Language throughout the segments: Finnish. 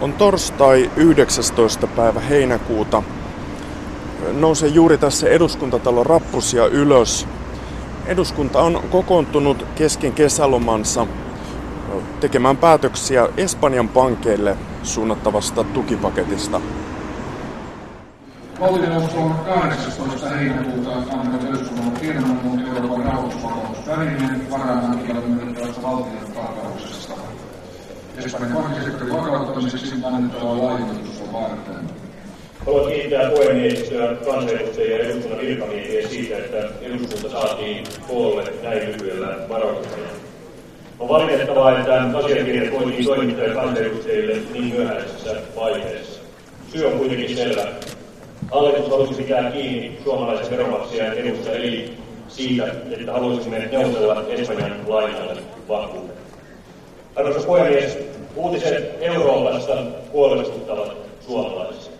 On torstai 19. päivä heinäkuuta. Nousee juuri tässä eduskuntatalon rappusia ylös. Eduskunta on kokoontunut kesken kesälomansa tekemään päätöksiä Espanjan pankeille suunnattavasta tukipaketista. Valtioneuvosto on 18. heinäkuuta antanut eduskunnan tiedonannon Euroopan rahoitusvakausvälineen varainhankijalle myönnettävästä valtion. Espanjan pankkisektorin vakauttamiseksi annettavaa lainoitusta varten. Haluan kiittää puhemiehistöä, kansanedustajia ja eduskunnan virkamiehiä siitä, että eduskunta saatiin koolle näin lyhyellä varautumisella. On valitettavaa, että asiakirjat voitiin toimittaa kansanedustajille niin myöhäisessä vaiheessa. Syy on kuitenkin selvä. Hallitus halusi pitää kiinni suomalaisen veronmaksajan edusta, eli siitä, että haluaisimme neuvotella Espanjan lainalle vakuuden. Arvoisa puhemies, uutiset Euroopasta huolestuttavat suomalaisia.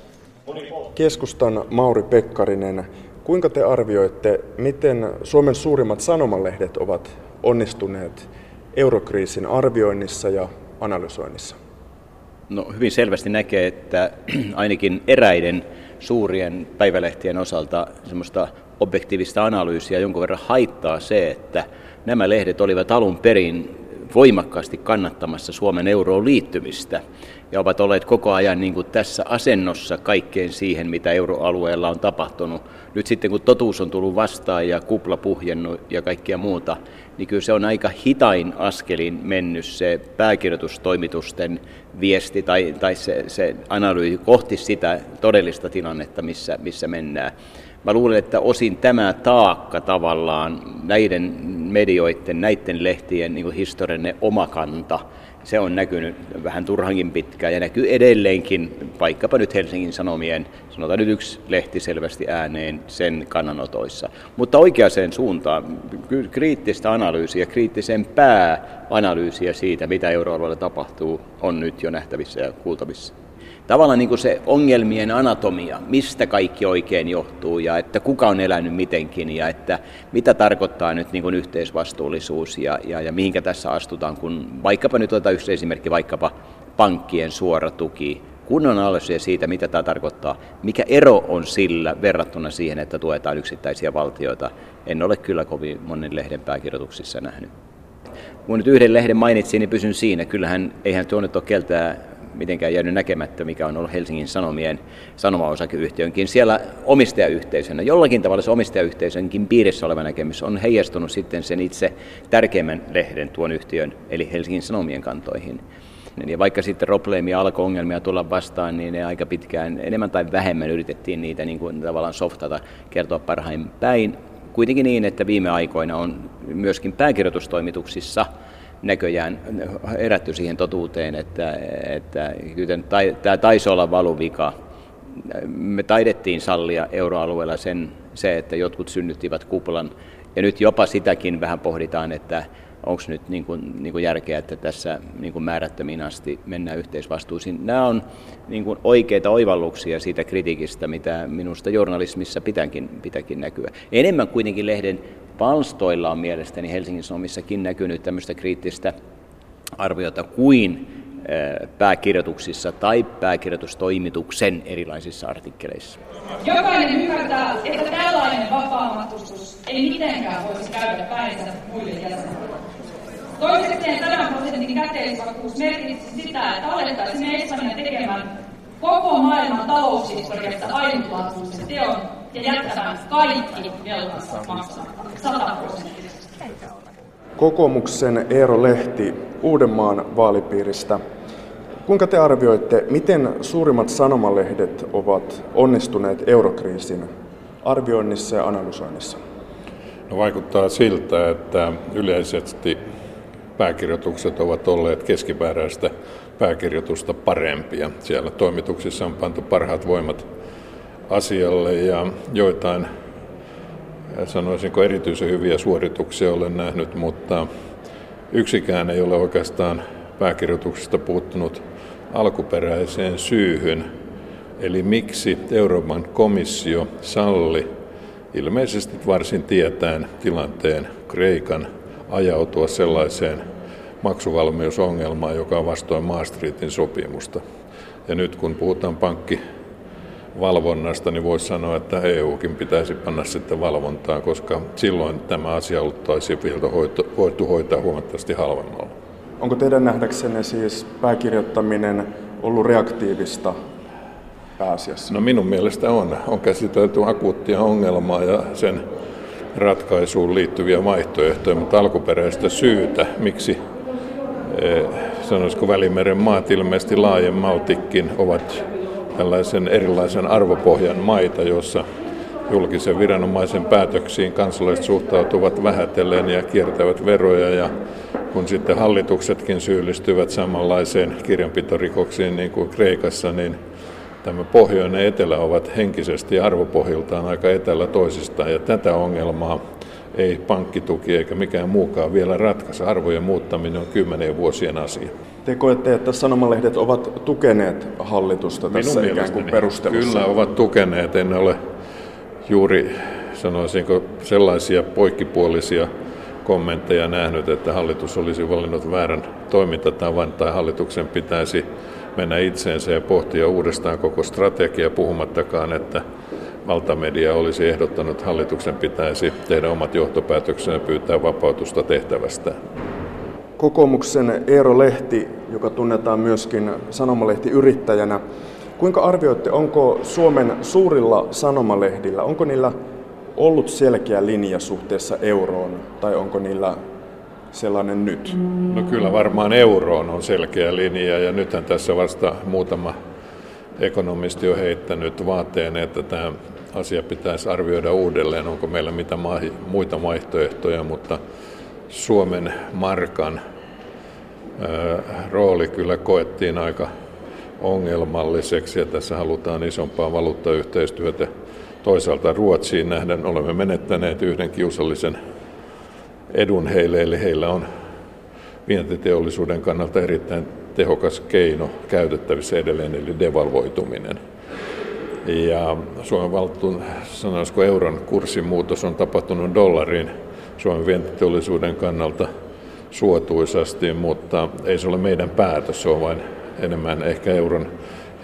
Keskustan Mauri Pekkarinen, kuinka te arvioitte, miten Suomen suurimmat sanomalehdet ovat onnistuneet eurokriisin arvioinnissa ja analysoinnissa? No, hyvin selvästi näkee, että ainakin eräiden suurien päivälehtien osalta semmoista objektiivista analyysiä jonkun verran haittaa se, että nämä lehdet olivat alun perin voimakkaasti kannattamassa Suomen euroon liittymistä ja ovat olleet koko ajan niin kuin tässä asennossa kaikkeen siihen, mitä euroalueella on tapahtunut. Nyt sitten kun totuus on tullut vastaan ja kupla puhjennut ja kaikkia muuta, niin kyllä se on aika hitain askelin mennyt se pääkirjoitustoimitusten viesti tai, tai se, se analyysi kohti sitä todellista tilannetta, missä, missä mennään. Mä luulen, että osin tämä taakka tavallaan näiden medioiden, näiden lehtien niin historiallinen omakanta, se on näkynyt vähän turhankin pitkään ja näkyy edelleenkin, vaikkapa nyt Helsingin Sanomien, sanotaan nyt yksi lehti selvästi ääneen sen kannanotoissa. Mutta oikeaan suuntaan, kriittistä analyysiä, kriittisen pääanalyysiä siitä, mitä euroalueella tapahtuu, on nyt jo nähtävissä ja kuultavissa tavallaan niin kuin se ongelmien anatomia, mistä kaikki oikein johtuu ja että kuka on elänyt mitenkin ja että mitä tarkoittaa nyt niin kuin yhteisvastuullisuus ja, ja, ja mihinkä tässä astutaan, kun vaikkapa nyt otetaan yksi esimerkki, vaikkapa pankkien suora tuki, kunnon analyysiä siitä, mitä tämä tarkoittaa, mikä ero on sillä verrattuna siihen, että tuetaan yksittäisiä valtioita, en ole kyllä kovin monen lehden pääkirjoituksissa nähnyt. Kun nyt yhden lehden mainitsin, niin pysyn siinä. Kyllähän eihän tuonne ole keltää mitenkään jäänyt näkemättä, mikä on ollut Helsingin Sanomien sanomaosakeyhtiönkin. Siellä omistajayhteisönä, jollakin tavalla se omistajayhteisönkin piirissä oleva näkemys on heijastunut sitten sen itse tärkeimmän lehden tuon yhtiön, eli Helsingin Sanomien kantoihin. Ja vaikka sitten probleemia alkoi ongelmia tulla vastaan, niin ne aika pitkään enemmän tai vähemmän yritettiin niitä niin kuin tavallaan softata, kertoa parhain päin. Kuitenkin niin, että viime aikoina on myöskin pääkirjoitustoimituksissa – näköjään erätty siihen totuuteen, että, että tämä taisi olla valuvika. Me taidettiin sallia euroalueella sen, se, että jotkut synnyttivät kuplan, ja nyt jopa sitäkin vähän pohditaan, että onko nyt niin kuin, niin kuin järkeä, että tässä niin kuin määrättömiin asti mennään yhteisvastuusiin. Nämä on niin kuin oikeita oivalluksia siitä kritiikistä, mitä minusta journalismissa pitääkin, pitääkin näkyä. Enemmän kuitenkin lehden palstoilla on mielestäni Helsingin Sanomissakin näkynyt tämmöistä kriittistä arviota kuin pääkirjoituksissa tai pääkirjoitustoimituksen erilaisissa artikkeleissa. Jokainen ymmärtää, että tällainen vapaamatkustus ei mitenkään voisi käydä päinsä muille jäsenille. Toisekseen 100 prosentin käteisvakuus merkitsi sitä, että alettaisiin Espanjan tekemään koko maailman taloushistoriasta ainutlaatuisen teon ja jättämään kaikki velkansa maksamatta sataprosenttisesti. Kokoomuksen Eero Lehti Uudenmaan vaalipiiristä. Kuinka te arvioitte, miten suurimmat sanomalehdet ovat onnistuneet eurokriisin arvioinnissa ja analysoinnissa? No vaikuttaa siltä, että yleisesti pääkirjoitukset ovat olleet keskimääräistä pääkirjoitusta parempia. Siellä toimituksissa on pantu parhaat voimat asialle ja joitain sanoisinko erityisen hyviä suorituksia olen nähnyt, mutta yksikään ei ole oikeastaan pääkirjoituksesta puuttunut alkuperäiseen syyhyn, eli miksi Euroopan komissio salli ilmeisesti varsin tietään tilanteen Kreikan ajautua sellaiseen maksuvalmiusongelmaa, joka on vastoin Maastrichtin sopimusta. Ja nyt kun puhutaan pankki valvonnasta, niin voisi sanoa, että EUkin pitäisi panna sitten valvontaan, koska silloin tämä asia oltaisiin voitu hoitaa huomattavasti halvemmalla. Onko teidän nähdäksenne siis pääkirjoittaminen ollut reaktiivista pääasiassa? No minun mielestä on. On käsitelty akuuttia ongelmaa ja sen ratkaisuun liittyviä vaihtoehtoja, mutta alkuperäistä syytä, miksi eh, sanoisiko Välimeren maat ilmeisesti laajemmaltikin ovat tällaisen erilaisen arvopohjan maita, jossa julkisen viranomaisen päätöksiin kansalaiset suhtautuvat vähätellen ja kiertävät veroja. Ja kun sitten hallituksetkin syyllistyvät samanlaiseen kirjanpitorikoksiin niin kuin Kreikassa, niin tämä pohjoinen etelä ovat henkisesti arvopohjiltaan aika etelä toisistaan. Ja tätä ongelmaa ei pankkituki eikä mikään muukaan vielä ratkaise. Arvojen muuttaminen on kymmenen vuosien asia. Te koette, että sanomalehdet ovat tukeneet hallitusta tässä Minun ikään kuin perustelussa? Kyllä ovat tukeneet. En ole juuri sanoisinko sellaisia poikkipuolisia kommentteja nähnyt, että hallitus olisi valinnut väärän toimintatavan tai hallituksen pitäisi mennä itseensä ja pohtia uudestaan koko strategia, puhumattakaan, että valtamedia olisi ehdottanut, että hallituksen pitäisi tehdä omat johtopäätöksensä ja pyytää vapautusta tehtävästä. Kokoomuksen Eero Lehti, joka tunnetaan myöskin sanomalehtiyrittäjänä, kuinka arvioitte, onko Suomen suurilla sanomalehdillä, onko niillä ollut selkeä linja suhteessa euroon, tai onko niillä sellainen nyt? No kyllä varmaan euroon on selkeä linja, ja nythän tässä vasta muutama ekonomisti on heittänyt vaateen, että tämä asia pitäisi arvioida uudelleen, onko meillä mitä muita vaihtoehtoja, mutta Suomen markan rooli kyllä koettiin aika ongelmalliseksi ja tässä halutaan isompaa valuuttayhteistyötä. Toisaalta Ruotsiin nähden olemme menettäneet yhden kiusallisen edun heille, eli heillä on vientiteollisuuden kannalta erittäin tehokas keino käytettävissä edelleen, eli devalvoituminen. Ja Suomen valtuun, sanoisiko euron kurssin muutos on tapahtunut dollariin Suomen vientiteollisuuden kannalta suotuisasti, mutta ei se ole meidän päätös, se on vain enemmän ehkä euron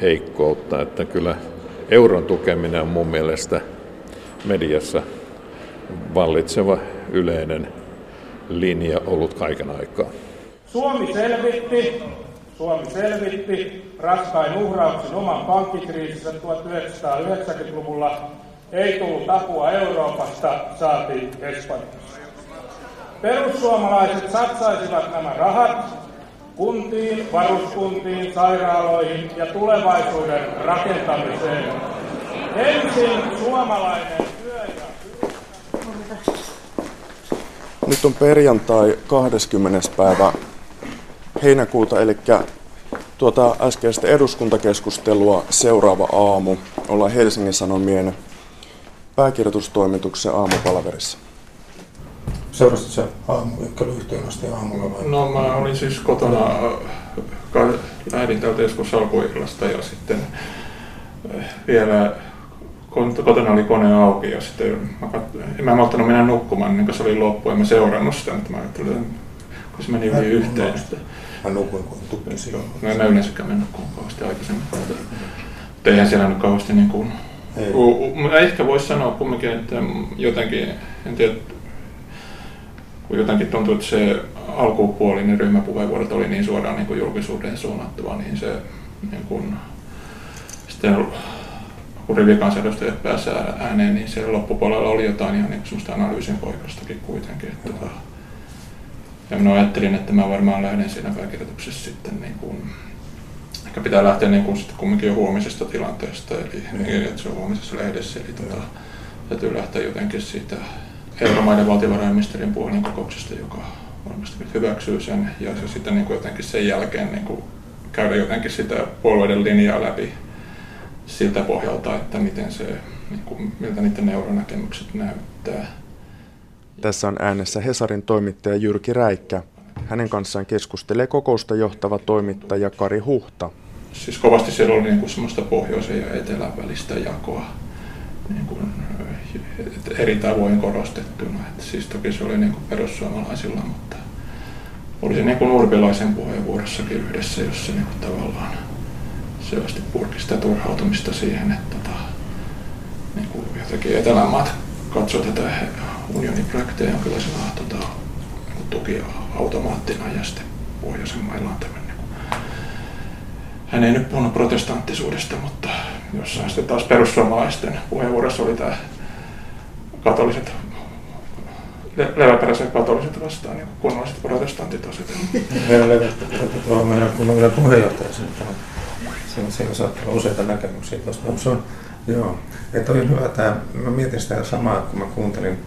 heikkoutta. Että kyllä euron tukeminen on mun mielestä mediassa vallitseva yleinen linja ollut kaiken aikaa. Suomi selvitti, Suomi selvitti raskain uhrauksin oman pankkikriisinsä 1990-luvulla. Ei tullut apua Euroopasta, saati Espanjasta. Perussuomalaiset satsaisivat nämä rahat kuntiin, varuskuntiin, sairaaloihin ja tulevaisuuden rakentamiseen. Ensin suomalainen työ ja Nyt on perjantai 20. päivä heinäkuuta, eli tuota äskeistä eduskuntakeskustelua seuraava aamu. Ollaan Helsingin Sanomien pääkirjoitustoimituksen aamupalaverissa. Seurasitko sä aamu, yhteen asti aamulla vai? No mä olin siis kotona, äh, lähdin täältä joskus alkuillasta ja sitten äh, vielä kotona oli kone auki ja sitten mä, kat... en mä malttanut mennä nukkumaan, niin kun se oli loppu, en mä seurannut sitä, mutta mä ajattelin, kun se meni yli yhteen. Että... Mä nukuin No en mä yleensäkään mennä kauheasti aikaisemmin. Mutta eihän siellä nyt kauheasti niin kuin... Ei. Ehkä voisi sanoa kumminkin, että jotenkin, en tiedä, kun jotenkin tuntuu, että se alkupuolinen ryhmäpuheenvuorot oli niin suoraan niin kuin julkisuuteen suunnattava, niin se niin kuin, sitten kun rivikansanedustajat pääsee ääneen, niin siellä loppupuolella oli jotain ihan niin semmoista analyysin poikastakin kuitenkin. Että, ja minä ajattelin, että mä varmaan lähden siinä pääkirjoituksessa sitten niin kuin, ehkä pitää lähteä niin kuin sitten kumminkin jo huomisesta tilanteesta, eli mm. niin, että se on huomisessa lehdessä, eli tota, täytyy lähteä jotenkin siitä euromaiden valtiovarainministerin puolen kokouksesta, joka varmasti hyväksyy sen, ja se sitten niin kuin jotenkin sen jälkeen niin kuin käydä jotenkin sitä puolueiden linjaa läpi siltä pohjalta, että miten se, niin kuin, miltä niiden neuronäkemykset näyttää. Tässä on äänessä Hesarin toimittaja Jyrki Räikkä. Hänen kanssaan keskustelee kokousta johtava toimittaja Kari Huhta. Siis kovasti siellä oli niin kuin semmoista pohjoisen ja etelän välistä jakoa niin kuin, eri tavoin korostettuna. Että siis toki se oli niin kuin perussuomalaisilla, mutta oli se niin kuin Urpilaisen puheenvuorossakin yhdessä, jossa niin kuin tavallaan selvästi purki sitä turhautumista siihen, että tota, niin kuin jotenkin Etelämaat katsoo tätä unionin projekteja jonkinlaisena tota, niin tukiautomaattina ja sitten pohjoisen mailla on tämmöinen hän ei nyt puhunut protestanttisuudesta, mutta jossain sitten taas perussuomalaisten puheenvuorossa oli tämä katoliset le- leväperäiset katoliset vastaan niin kunnolliset protestantit asetelmat. Meillä levättä tuohon meidän kunnollinen puheenjohtaja siinä, siinä saattaa olla useita näkemyksiä tuosta, se on, joo, että oli hyvä tämä, mä mietin sitä samaa, kun mä kuuntelin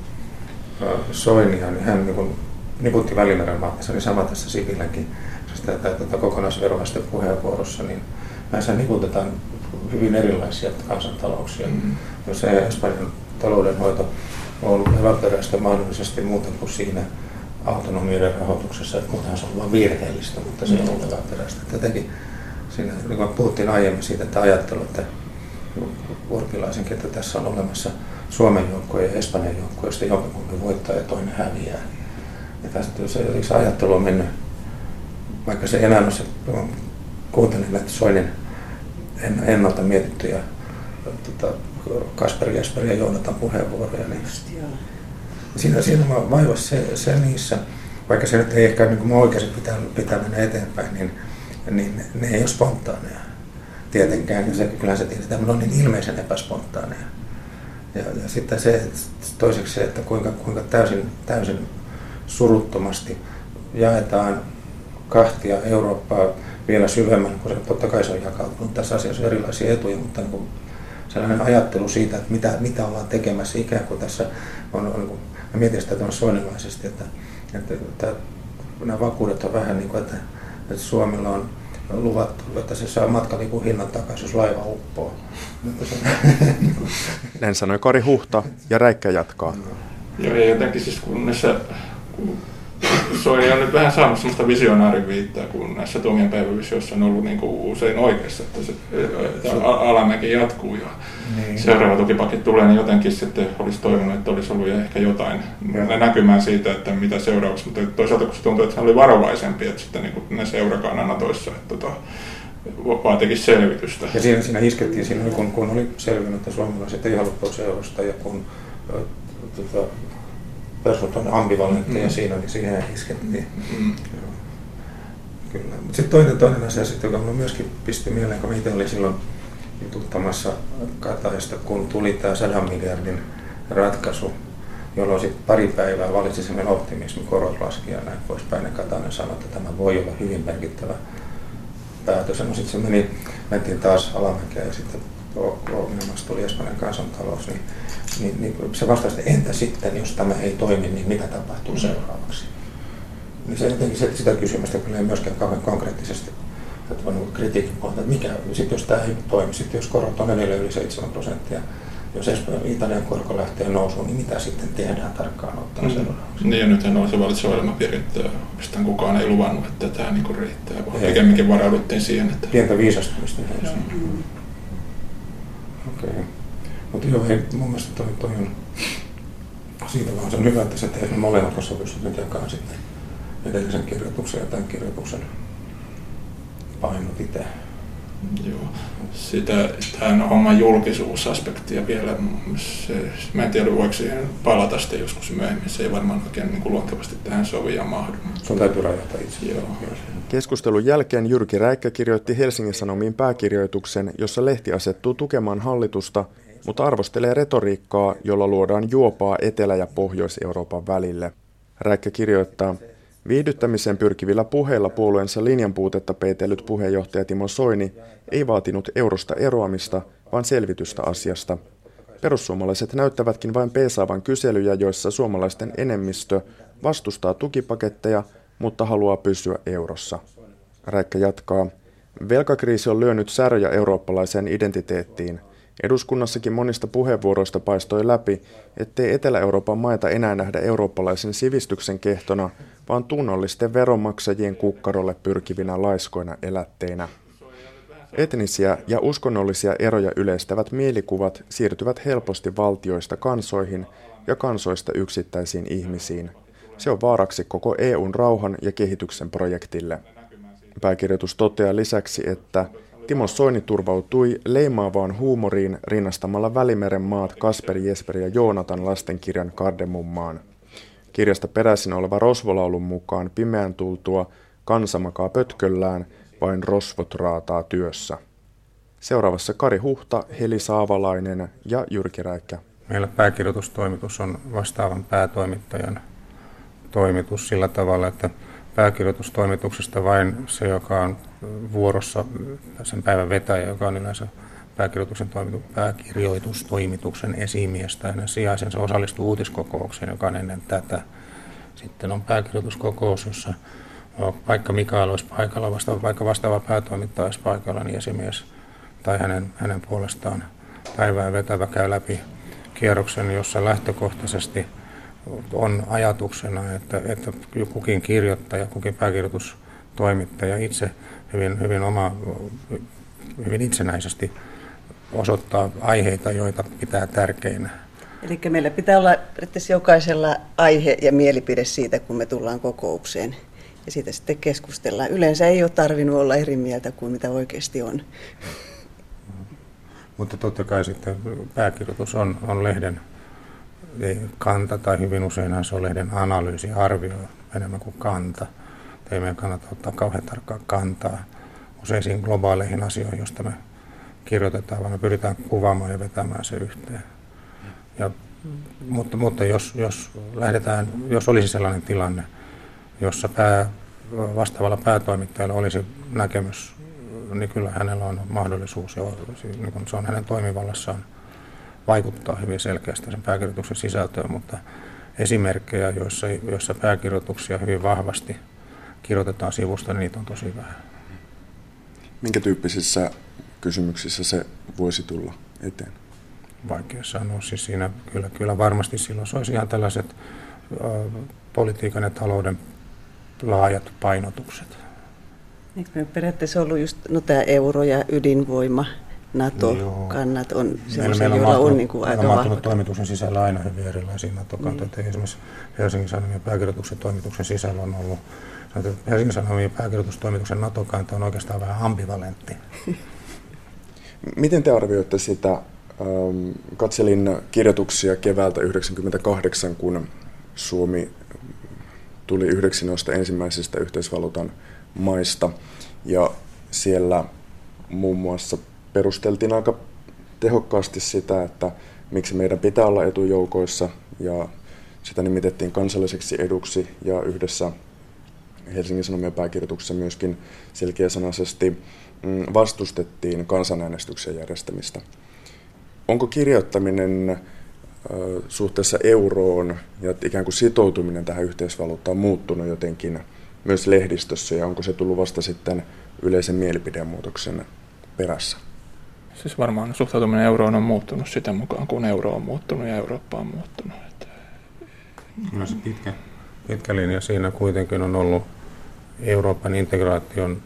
Soinia, niin hän niin niputti Välimeren maata, se oli sama tässä Sipilänkin, sitä tuota, kokonaisveroaste puheenvuorossa, niin näissä niputetaan hyvin erilaisia kansantalouksia. Mm. Jos se Espanjan taloudenhoito on ollut leväperäistä mahdollisesti muuta kuin siinä autonomioiden rahoituksessa, että muutenhan se on vain virheellistä, mutta se on ollut leväperäistä. Jotenkin siinä, niin kuin puhuttiin aiemmin siitä, että ajattelu, että Urpilaisen, että tässä on olemassa Suomen joukkoja ja Espanjan joukkoja, joista jompikumpi voittaa ja toinen häviää. Ja tästä se, se ajattelu on mennyt, vaikka se enää se, kuuntelin näitä Soinin ennalta mietittyjä tota, Kasper Jesper ja Joonatan puheenvuoroja, niin siinä, siinä vaivasi se, se niissä, vaikka se nyt ei ehkä niin kuin oikeasti pitää, pitää mennä eteenpäin, niin, niin ne ei ole spontaaneja tietenkään. Se, kyllähän se tiedetään, mutta on niin ilmeisen epäspontaaneja. Ja, ja sitten se, toiseksi se, että kuinka, kuinka täysin, täysin suruttomasti jaetaan kahtia Eurooppaa vielä syvemmän, kun se totta kai se on jakautunut tässä asiassa erilaisia etuja, mutta niin kuin sellainen ajattelu siitä, että mitä, mitä ollaan tekemässä ikään kuin tässä on, on niin mä mietin sitä tuonne soinilaisesti, että, että, että nämä vakuudet on vähän niin kuin, että, että Suomella on luvattu, että se saa matkalipun hinnan takaisin, jos laiva uppoo. Näin sanoi Kari Huhta ja Räikkä jatkaa. Joo, ja jotenkin siis kun näissä Soini on nyt vähän saanut sellaista visionaarin viittaa, kun näissä Tuomion päivävisioissa on ollut niin kuin usein oikeassa, että se että alamäki jatkuu ja niin. seuraava tukipaketti tulee, niin jotenkin sitten olisi toivonut, että olisi ollut ehkä jotain ja. näkymään siitä, että mitä seuraavaksi, mutta toisaalta kun se tuntuu, että hän oli varovaisempi, että sitten niin kuin ne seurakananatoissa, että tota, vaan teki selvitystä. Ja siinä, siinä iskettiin siinä, kun, kun oli selvinnyt, että suomalaiset ei halua pois eurosta ja kun tota, persoonat on ambivalentteja mm. siinä, niin siihen iskettiin. Mm. Kyllä. Mutta sitten toinen, toinen asia, sit, joka minulla myöskin pisti mieleen, kun itse olin silloin jututtamassa Kataista, kun tuli tämä 100 miljardin ratkaisu, jolloin sitten pari päivää valitsi semmoinen optimismi, korot laski ja näin poispäin. Ja Katainen sanoi, että tämä voi olla hyvin merkittävä päätös. No sitten se meni, mentiin taas alamäkeä ja sitten ongelmasta tuli Espanjan kansantalous, niin niin, niin se vastasi, että entä sitten, jos tämä ei toimi, niin mitä tapahtuu seuraavaksi? Niin se jotenkin se, sitä kysymystä kyllä ei myöskään kauhean konkreettisesti että on kritiikin pohjalta, että mikä, sitten jos tämä ei toimi, sitten jos korot on edelleen yli 7 prosenttia, jos Italian korko lähtee nousuun, niin mitä sitten tehdään tarkkaan ottaen mm. seuraavaksi? Niin ja nythän on se valitseva ilmapiiri, että oikeastaan kukaan ei luvannut, että tämä niin riittää, vaan pikemminkin varauduttiin siihen, että... Pientä viisastumista. Mm. Okei. Okay. Mutta joo, ei, mun mielestä toi, toi on siitä vaan se on hyvä, että sä teet ne molemmat, koska pystyt nyt jakaa sitten edellisen kirjoituksen ja tämän kirjoituksen painot itse. Joo. Sitä, tämän oman julkisuusaspektia vielä, se, mä en tiedä voiko siihen palata sitten joskus myöhemmin, se ei varmaan oikein niin kuin luontevasti tähän sovi ja mahdu. Sun täytyy rajata itse. Joo. Keskustelun jälkeen Jyrki Räikkä kirjoitti Helsingin Sanomiin pääkirjoituksen, jossa lehti asettuu tukemaan hallitusta mutta arvostelee retoriikkaa, jolla luodaan juopaa Etelä- ja Pohjois-Euroopan välille. Räikkä kirjoittaa, Viihdyttämiseen pyrkivillä puheilla puolueensa linjan puutetta peitellyt puheenjohtaja Timo Soini ei vaatinut eurosta eroamista, vaan selvitystä asiasta. Perussuomalaiset näyttävätkin vain peesaavan kyselyjä, joissa suomalaisten enemmistö vastustaa tukipaketteja, mutta haluaa pysyä eurossa. Räikkä jatkaa. Velkakriisi on lyönyt särjä eurooppalaiseen identiteettiin – Eduskunnassakin monista puheenvuoroista paistoi läpi, ettei Etelä-Euroopan maita enää nähdä eurooppalaisen sivistyksen kehtona, vaan tunnollisten veronmaksajien kukkarolle pyrkivinä laiskoina elätteinä. Etnisiä ja uskonnollisia eroja yleistävät mielikuvat siirtyvät helposti valtioista kansoihin ja kansoista yksittäisiin ihmisiin. Se on vaaraksi koko EUn rauhan ja kehityksen projektille. Pääkirjoitus toteaa lisäksi, että Timo Soini turvautui leimaavaan huumoriin rinnastamalla Välimeren maat Kasper, Jesper ja Joonatan lastenkirjan Kardemummaan. Kirjasta peräisin oleva rosvolaulun mukaan pimeän tultua kansa makaa pötköllään, vain rosvot raataa työssä. Seuraavassa Kari Huhta, Heli Saavalainen ja Jyrki Räikkä. Meillä pääkirjoitustoimitus on vastaavan päätoimittajan toimitus sillä tavalla, että pääkirjoitustoimituksesta vain se, joka on vuorossa, sen päivän vetäjä, joka on yleensä pääkirjoituksen toimitu, pääkirjoitustoimituksen esimies tai hänen sijaisensa osallistuu uutiskokoukseen, joka on ennen tätä. Sitten on pääkirjoituskokous, jossa vaikka Mikael olisi paikalla, vastaava, vaikka vastaava päätoimittaja olisi paikalla, niin esimies tai hänen, hänen puolestaan päivää vetävä käy läpi kierroksen, jossa lähtökohtaisesti on ajatuksena, että, että kukin kirjoittaja, kukin pääkirjoitustoimittaja itse hyvin, hyvin, oma, hyvin itsenäisesti osoittaa aiheita, joita pitää tärkeinä. Eli meillä pitää olla jokaisella aihe ja mielipide siitä, kun me tullaan kokoukseen. Ja siitä sitten keskustellaan. Yleensä ei ole tarvinnut olla eri mieltä kuin mitä oikeasti on. Mutta totta kai sitten pääkirjoitus on, on lehden kanta, tai hyvin useinhan se on lehden analyysi, arvio enemmän kuin kanta. Ei meidän kannata ottaa kauhean tarkkaa kantaa useisiin globaaleihin asioihin, joista me kirjoitetaan, vaan me pyritään kuvaamaan ja vetämään se yhteen. Ja, mutta mutta jos, jos, lähdetään, jos olisi sellainen tilanne, jossa pää, vastaavalla päätoimittajalla olisi näkemys, niin kyllä hänellä on mahdollisuus, ja niin se on hänen toimivallassaan vaikuttaa hyvin selkeästi sen pääkirjoituksen sisältöön, mutta esimerkkejä, joissa, joissa pääkirjoituksia hyvin vahvasti kirjoitetaan sivusta, niin niitä on tosi vähän. Minkä tyyppisissä kysymyksissä se voisi tulla eteen? Vaikea sanoa. Siis siinä kyllä, kyllä varmasti silloin se olisi ihan tällaiset ö, politiikan ja talouden laajat painotukset. Eikö periaatteessa ollut just no, tämä euro ja ydinvoima, NATO-kannat on sellaisia, meillä, joilla on, niin kuin aika vahva. toimituksen sisällä aina hyvin erilaisia NATO-kantoja. Niin. Esimerkiksi Helsingin Sanomien pääkirjoituksen toimituksen sisällä on ollut Helsingin Sanomien pääkirjoitustoimituksen NATO-kanta on oikeastaan vähän ambivalentti. Miten te arvioitte sitä? Ähm, katselin kirjoituksia keväältä 1998, kun Suomi tuli yhdeksi noista ensimmäisistä yhteisvaluutan maista. Ja siellä muun muassa perusteltiin aika tehokkaasti sitä, että miksi meidän pitää olla etujoukoissa ja sitä nimitettiin kansalliseksi eduksi ja yhdessä Helsingin Sanomien pääkirjoituksessa myöskin selkeäsanaisesti vastustettiin kansanäänestyksen järjestämistä. Onko kirjoittaminen suhteessa euroon ja ikään kuin sitoutuminen tähän yhteisvaluuttaan muuttunut jotenkin myös lehdistössä ja onko se tullut vasta sitten yleisen mielipidemuutoksen perässä? Siis varmaan suhtautuminen euroon on muuttunut sitä mukaan, kun euro on muuttunut ja Eurooppa on muuttunut. Että... No se pitkä, pitkä linja siinä kuitenkin on ollut Euroopan integraation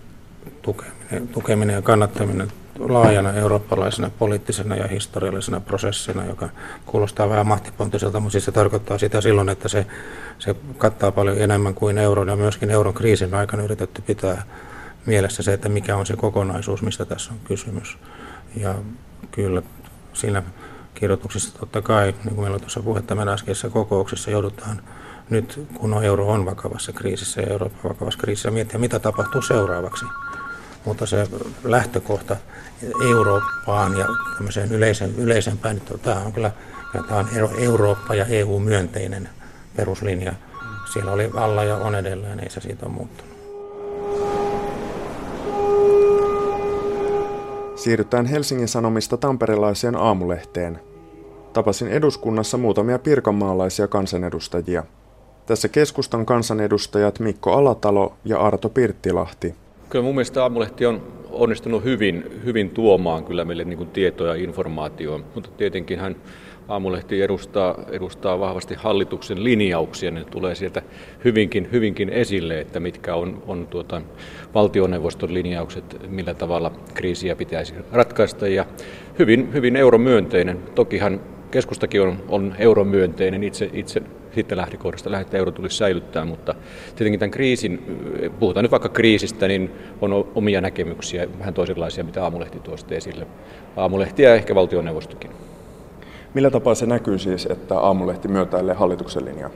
tukeminen, tukeminen ja kannattaminen laajana eurooppalaisena poliittisena ja historiallisena prosessina, joka kuulostaa vähän mahtipontiselta, mutta siis se tarkoittaa sitä silloin, että se, se kattaa paljon enemmän kuin euron ja myöskin euron kriisin aikana yritetty pitää mielessä se, että mikä on se kokonaisuus, mistä tässä on kysymys. Ja kyllä siinä kirjoituksissa totta kai, niin kuin meillä on tuossa puhetta meidän äskeisessä kokouksessa, joudutaan nyt, kun euro on vakavassa kriisissä ja Eurooppa vakavassa kriisissä, miettiä, mitä tapahtuu seuraavaksi. Mutta se lähtökohta Eurooppaan ja tämmöiseen yleisen, yleisempään, niin tämä on kyllä tämä on Eurooppa ja EU-myönteinen peruslinja. Siellä oli alla ja on edelleen, ei se siitä ole muuttunut. Siirrytään Helsingin Sanomista tamperelaiseen aamulehteen. Tapasin eduskunnassa muutamia pirkanmaalaisia kansanedustajia. Tässä keskustan kansanedustajat Mikko Alatalo ja Arto Pirttilahti. Kyllä mun mielestä Aamulehti on onnistunut hyvin, hyvin tuomaan kyllä meille niin kuin tietoa ja informaatiota, mutta tietenkin hän Aamulehti edustaa, edustaa vahvasti hallituksen linjauksia, ne tulee sieltä hyvinkin, hyvinkin esille, että mitkä on, on tuota, valtioneuvoston linjaukset, millä tavalla kriisiä pitäisi ratkaista. Ja hyvin, hyvin euromyönteinen. Tokihan keskustakin on, on euromyönteinen. Itse, itse sitten lähtökohdasta lähdetään, että euro tulisi säilyttää, mutta tietenkin tämän kriisin, puhutaan nyt vaikka kriisistä, niin on omia näkemyksiä, vähän toisenlaisia, mitä Aamulehti tuo esille. Aamulehti ja ehkä valtioneuvostokin. Millä tapaa se näkyy siis, että Aamulehti myötäilee hallituksen linjaa?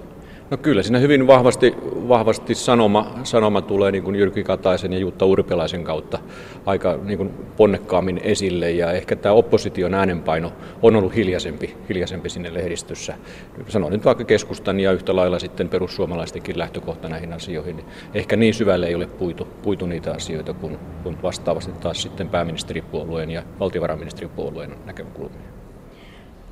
No kyllä siinä hyvin vahvasti, vahvasti sanoma, sanoma tulee niin kuin Jyrki Kataisen ja Jutta Urpilaisen kautta aika niin kuin ponnekkaammin esille ja ehkä tämä opposition äänenpaino on ollut hiljaisempi, hiljaisempi sinne lehdistössä. Sanon nyt vaikka keskustan ja yhtä lailla sitten perussuomalaistenkin lähtökohta näihin asioihin. Niin ehkä niin syvälle ei ole puitu, puitu niitä asioita kuin, kuin vastaavasti taas sitten pääministeripuolueen ja valtiovarainministeripuolueen näkökulmia.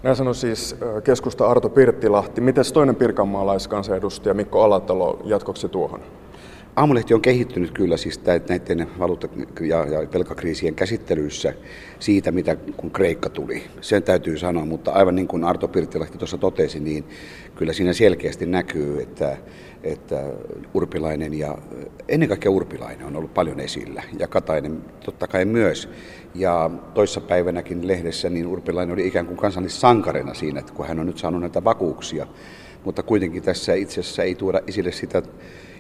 Näin sanoi siis keskusta Arto Pirttilahti. Miten toinen pirkanmaalaiskansanedustaja Mikko Alatalo jatkoksi tuohon? Aamulehti on kehittynyt kyllä siis näiden valuutta- ja, ja velkakriisien käsittelyissä siitä, mitä kun Kreikka tuli. Sen täytyy sanoa, mutta aivan niin kuin Arto Pirttilahti tuossa totesi, niin kyllä siinä selkeästi näkyy, että, että Urpilainen ja ennen kaikkea Urpilainen on ollut paljon esillä ja Katainen totta kai myös. Ja toissapäivänäkin lehdessä niin Urpilainen oli ikään kuin kansallissankarina siinä, että kun hän on nyt saanut näitä vakuuksia. Mutta kuitenkin tässä itse asiassa ei tuoda esille sitä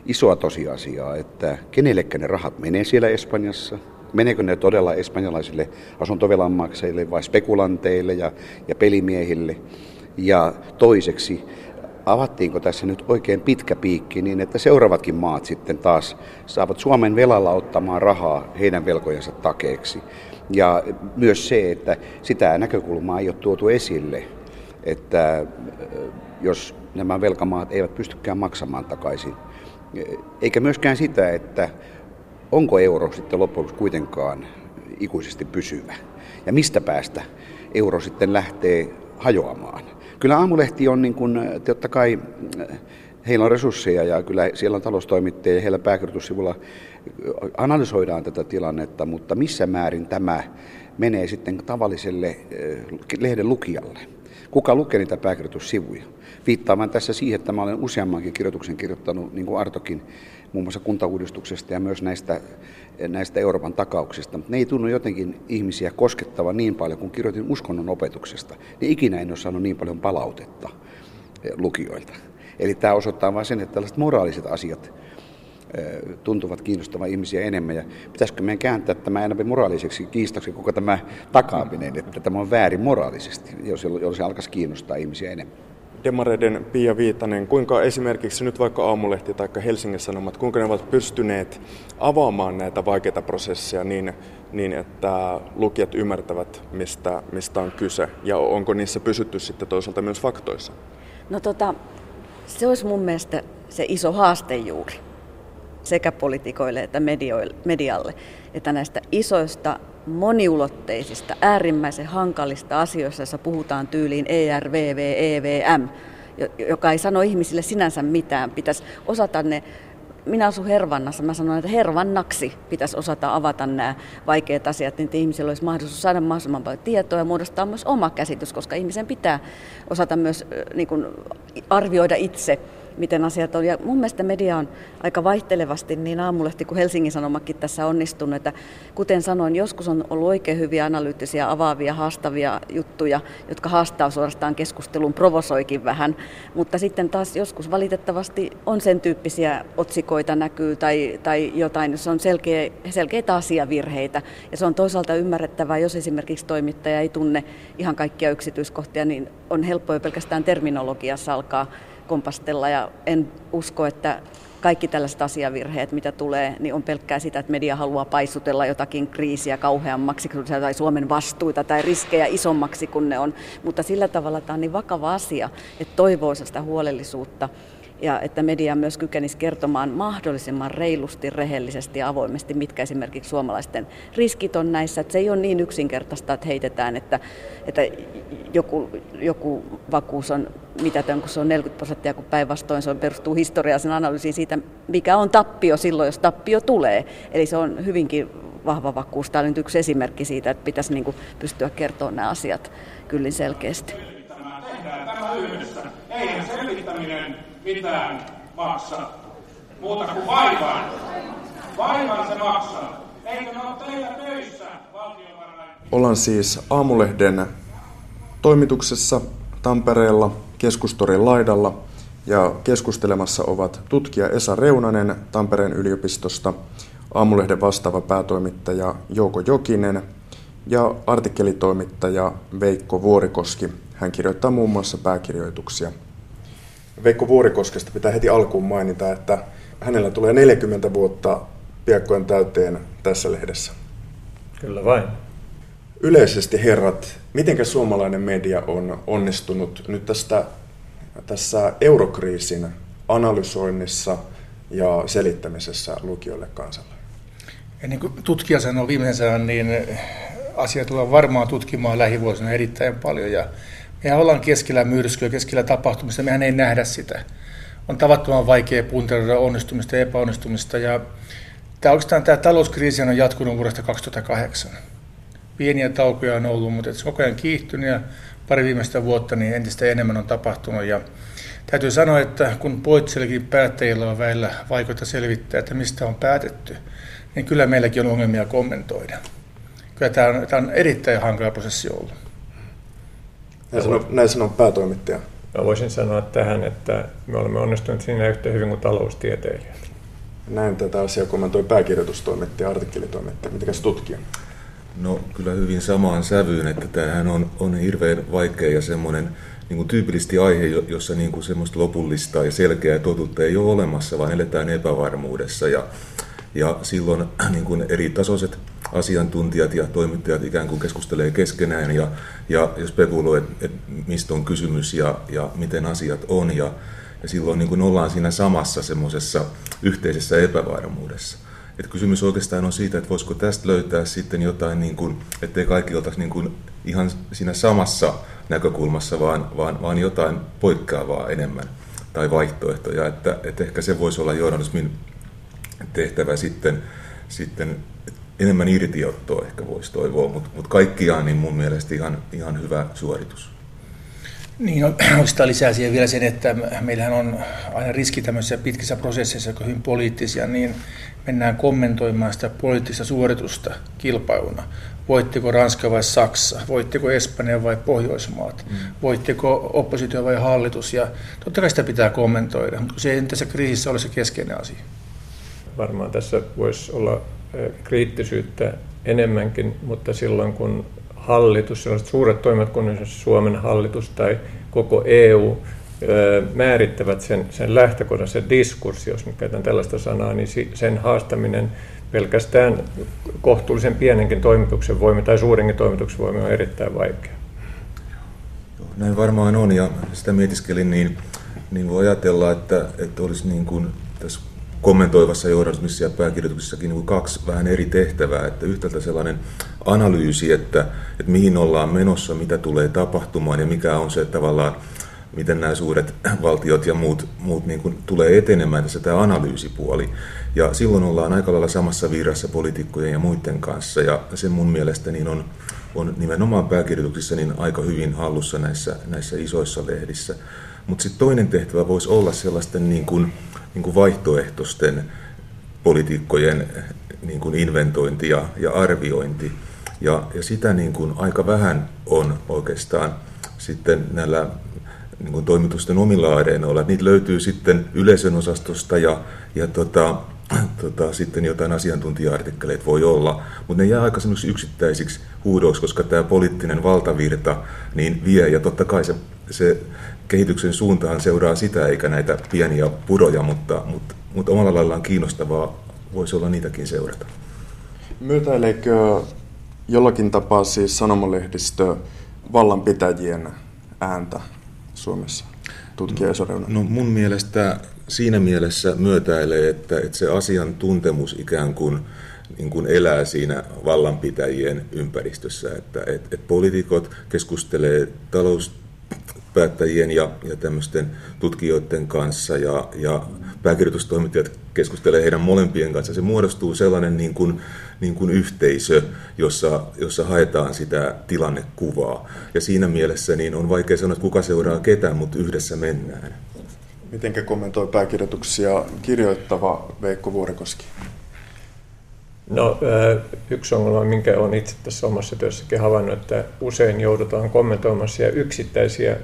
isoa tosiasiaa, että kenellekä ne rahat menee siellä Espanjassa, meneekö ne todella espanjalaisille asuntovelanmaksajille vai spekulanteille ja, ja pelimiehille. Ja toiseksi, avattiinko tässä nyt oikein pitkä piikki niin, että seuraavatkin maat sitten taas saavat Suomen velalla ottamaan rahaa heidän velkojensa takeeksi. Ja myös se, että sitä näkökulmaa ei ole tuotu esille, että jos nämä velkamaat eivät pystykään maksamaan takaisin. Eikä myöskään sitä, että onko euro sitten loppujen kuitenkaan ikuisesti pysyvä. Ja mistä päästä euro sitten lähtee hajoamaan. Kyllä Aamulehti on niin kuin, totta kai heillä on resursseja ja kyllä siellä on taloustoimittajia ja heillä pääkirjoitussivulla analysoidaan tätä tilannetta, mutta missä määrin tämä menee sitten tavalliselle eh, lehden lukijalle? Kuka lukee niitä pääkirjoitussivuja? Viittaamaan tässä siihen, että mä olen useammankin kirjoituksen kirjoittanut, niin kuin Artokin, muun muassa kuntauudistuksesta ja myös näistä, näistä Euroopan takauksista. Mutta ne ei tunnu jotenkin ihmisiä koskettavan niin paljon, kun kirjoitin uskonnon opetuksesta. Niin ikinä en ole saanut niin paljon palautetta eh, lukijoilta. Eli tämä osoittaa vain sen, että tällaiset moraaliset asiat tuntuvat kiinnostavan ihmisiä enemmän. Ja pitäisikö meidän kääntää tämä enemmän moraaliseksi kiistaksi koko tämä takaaminen, että tämä on väärin moraalisesti, jos se alkaisi kiinnostaa ihmisiä enemmän. Demareiden Pia Viitanen, kuinka esimerkiksi nyt vaikka Aamulehti tai Helsingin Sanomat, kuinka ne ovat pystyneet avaamaan näitä vaikeita prosesseja niin, niin että lukijat ymmärtävät, mistä, mistä on kyse, ja onko niissä pysytty sitten toisaalta myös faktoissa? No tota, se olisi mun mielestä se iso haaste juuri sekä poliitikoille että medialle, että näistä isoista moniulotteisista, äärimmäisen hankalista asioista, joissa puhutaan tyyliin ERVV, EVM, joka ei sano ihmisille sinänsä mitään. Pitäisi osata ne minä asun Hervannassa, mä sanon, että Hervannaksi pitäisi osata avata nämä vaikeat asiat, niin että ihmisillä olisi mahdollisuus saada mahdollisimman paljon tietoa ja muodostaa myös oma käsitys, koska ihmisen pitää osata myös niin kuin, arvioida itse miten asiat on. Ja mun mielestä media on aika vaihtelevasti niin aamulehti kuin Helsingin Sanomakin tässä onnistunut. Että kuten sanoin, joskus on ollut oikein hyviä analyyttisiä, avaavia, haastavia juttuja, jotka haastaa suorastaan keskustelun, provosoikin vähän. Mutta sitten taas joskus valitettavasti on sen tyyppisiä otsikoita näkyy tai, tai jotain, jos on selkeä, selkeitä asiavirheitä. Ja se on toisaalta ymmärrettävää, jos esimerkiksi toimittaja ei tunne ihan kaikkia yksityiskohtia, niin on helppo jo pelkästään terminologiassa alkaa kompastella ja en usko, että kaikki tällaiset asiavirheet, mitä tulee, niin on pelkkää sitä, että media haluaa paisutella jotakin kriisiä kauheammaksi tai Suomen vastuita tai riskejä isommaksi kuin ne on. Mutta sillä tavalla tämä on niin vakava asia, että toivoisa sitä huolellisuutta ja että media myös kykenisi kertomaan mahdollisimman reilusti, rehellisesti ja avoimesti, mitkä esimerkiksi suomalaisten riskit on näissä. Että se ei ole niin yksinkertaista, että heitetään, että, että joku, joku vakuus on mitätön, kun se on 40 prosenttia, kun päinvastoin se on perustuu historiallisen analyysiin siitä, mikä on tappio silloin, jos tappio tulee. Eli se on hyvinkin vahva vakuus. Tämä on nyt yksi esimerkki siitä, että pitäisi niin pystyä kertomaan nämä asiat kyllin selkeästi. Tämä yhdessä. Eihän selvittäminen mitään maksa. Muuta kuin vaivan. Vaivan se maksaa. Eikö ne ole teillä töissä. Ollaan siis Aamulehden toimituksessa Tampereella keskustorin laidalla Ja keskustelemassa ovat tutkija Esa Reunanen Tampereen yliopistosta, Aamulehden vastaava päätoimittaja Jouko Jokinen ja artikkelitoimittaja Veikko Vuorikoski. Hän kirjoittaa muun muassa pääkirjoituksia. Veikko Vuorikoskesta pitää heti alkuun mainita, että hänellä tulee 40 vuotta piakkojen täyteen tässä lehdessä. Kyllä vain. Yleisesti herrat, miten suomalainen media on onnistunut nyt tästä, tässä eurokriisin analysoinnissa ja selittämisessä lukijoille kansalle? Ja niin kuin tutkija sanoi viimeisen niin asiat tullaan varmaan tutkimaan lähivuosina erittäin paljon. Ja mehän ollaan keskellä myrskyä, keskellä tapahtumista, mehän ei nähdä sitä. On tavattoman vaikea punteroida onnistumista ja epäonnistumista. Ja tämä, oikeastaan tämä talouskriisi on jatkunut vuodesta 2008. Pieniä taukoja on ollut, mutta se koko ajan kiihtynyt ja pari viimeistä vuotta niin entistä enemmän on tapahtunut. Ja täytyy sanoa, että kun poliittisellakin päättäjillä on väillä vaikeutta selvittää, että mistä on päätetty, niin kyllä meilläkin on ongelmia kommentoida. Kyllä tämä on, tämä on erittäin hankala prosessi ollut. Näin sanoo, näin sanoo päätoimittaja. Mä voisin sanoa tähän, että me olemme onnistuneet siinä yhtä hyvin kuin taloustieteilijät. Näin tätä asiaa kommentoi pääkirjoitustoimittaja, artikkelitoimittaja. Mitenkäs tutkija? No kyllä hyvin samaan sävyyn, että tämähän on, on hirveän vaikea ja semmoinen niin kuin tyypillisesti aihe, jossa niin kuin semmoista lopullista ja selkeää totuutta ei ole olemassa, vaan eletään epävarmuudessa. Ja, ja silloin niin kuin eri tasoiset asiantuntijat ja toimittajat ikään kuin keskustelee keskenään ja, ja, spekuloi, että et mistä on kysymys ja, ja miten asiat on. Ja, ja silloin niin kuin ollaan siinä samassa semmoisessa yhteisessä epävarmuudessa. Et kysymys oikeastaan on siitä, että voisiko tästä löytää sitten jotain, niin kuin, ettei kaikki oltaisi niin kuin ihan siinä samassa näkökulmassa, vaan, vaan, vaan jotain poikkeavaa enemmän tai vaihtoehtoja. Että, että ehkä se voisi olla journalismin tehtävä sitten, sitten enemmän irtiottoa ehkä voisi toivoa, mutta mut kaikkiaan niin mun mielestä ihan, ihan hyvä suoritus. Niin, no, oikeastaan lisää siihen vielä sen, että meillähän on aina riski tämmöisissä pitkissä prosesseissa, jotka hyvin poliittisia, niin mennään kommentoimaan sitä poliittista suoritusta kilpailuna. Voitteko Ranska vai Saksa? Voitteko Espanja vai Pohjoismaat? Mm. Voitteko oppositio vai hallitus? Ja totta kai sitä pitää kommentoida, mutta se ei tässä kriisissä ole se keskeinen asia. Varmaan tässä voisi olla kriittisyyttä enemmänkin, mutta silloin kun hallitus, sellaiset suuret toimet kuin Suomen hallitus tai koko EU määrittävät sen, sen lähtökohdan, sen diskurssi, jos nyt käytän tällaista sanaa, niin sen haastaminen pelkästään kohtuullisen pienenkin toimituksen voimin tai suurenkin toimituksen voimin on erittäin vaikea. Näin varmaan on ja sitä mietiskelin, niin, niin voi ajatella, että, että olisi niin kuin tässä kommentoivassa journalismissa ja pääkirjoituksissakin niin kaksi vähän eri tehtävää. Että yhtäältä sellainen analyysi, että, että mihin ollaan menossa, mitä tulee tapahtumaan ja mikä on se tavallaan, miten nämä suuret valtiot ja muut, muut niin kuin tulee etenemään tässä tämä analyysipuoli. Ja silloin ollaan aika lailla samassa virrassa poliitikkojen ja muiden kanssa ja se mun mielestä niin on, on nimenomaan pääkirjoituksissa niin aika hyvin hallussa näissä, näissä isoissa lehdissä. Mutta sitten toinen tehtävä voisi olla sellaisten niin kuin, niin kuin vaihtoehtoisten poliitikkojen niin kuin inventointi ja, ja arviointi. Ja, ja sitä niin kuin aika vähän on oikeastaan sitten näillä niin kuin toimitusten omilla areenoilla. Niitä löytyy sitten yleisön osastosta ja, ja tota, tota, sitten jotain asiantuntija-artikkeleita voi olla, mutta ne jää aika yksittäisiksi huudoiksi, koska tämä poliittinen valtavirta niin vie, ja totta kai se, se kehityksen suuntaan seuraa sitä, eikä näitä pieniä puroja, mutta, mutta, mutta omalla laillaan kiinnostavaa voisi olla niitäkin seurata. Myötäileekö jollakin tapaa siis sanomalehdistö vallanpitäjien ääntä Suomessa? Tutkija no, no mun mielestä siinä mielessä myötäilee, että, että se asiantuntemus ikään kuin, niin kuin elää siinä vallanpitäjien ympäristössä, että että että poliitikot keskustelee talous, päättäjien ja, ja tämmöisten tutkijoiden kanssa ja, ja pääkirjoitustoimittajat keskustelee heidän molempien kanssa. Se muodostuu sellainen niin kuin, niin kuin yhteisö, jossa, jossa haetaan sitä tilannekuvaa. Ja siinä mielessä niin on vaikea sanoa, että kuka seuraa ketään, mutta yhdessä mennään. Miten kommentoi pääkirjoituksia kirjoittava Veikko Vuorikoski? No, yksi ongelma, minkä olen itse tässä omassa työssäkin havainnut, että usein joudutaan kommentoimaan yksittäisiä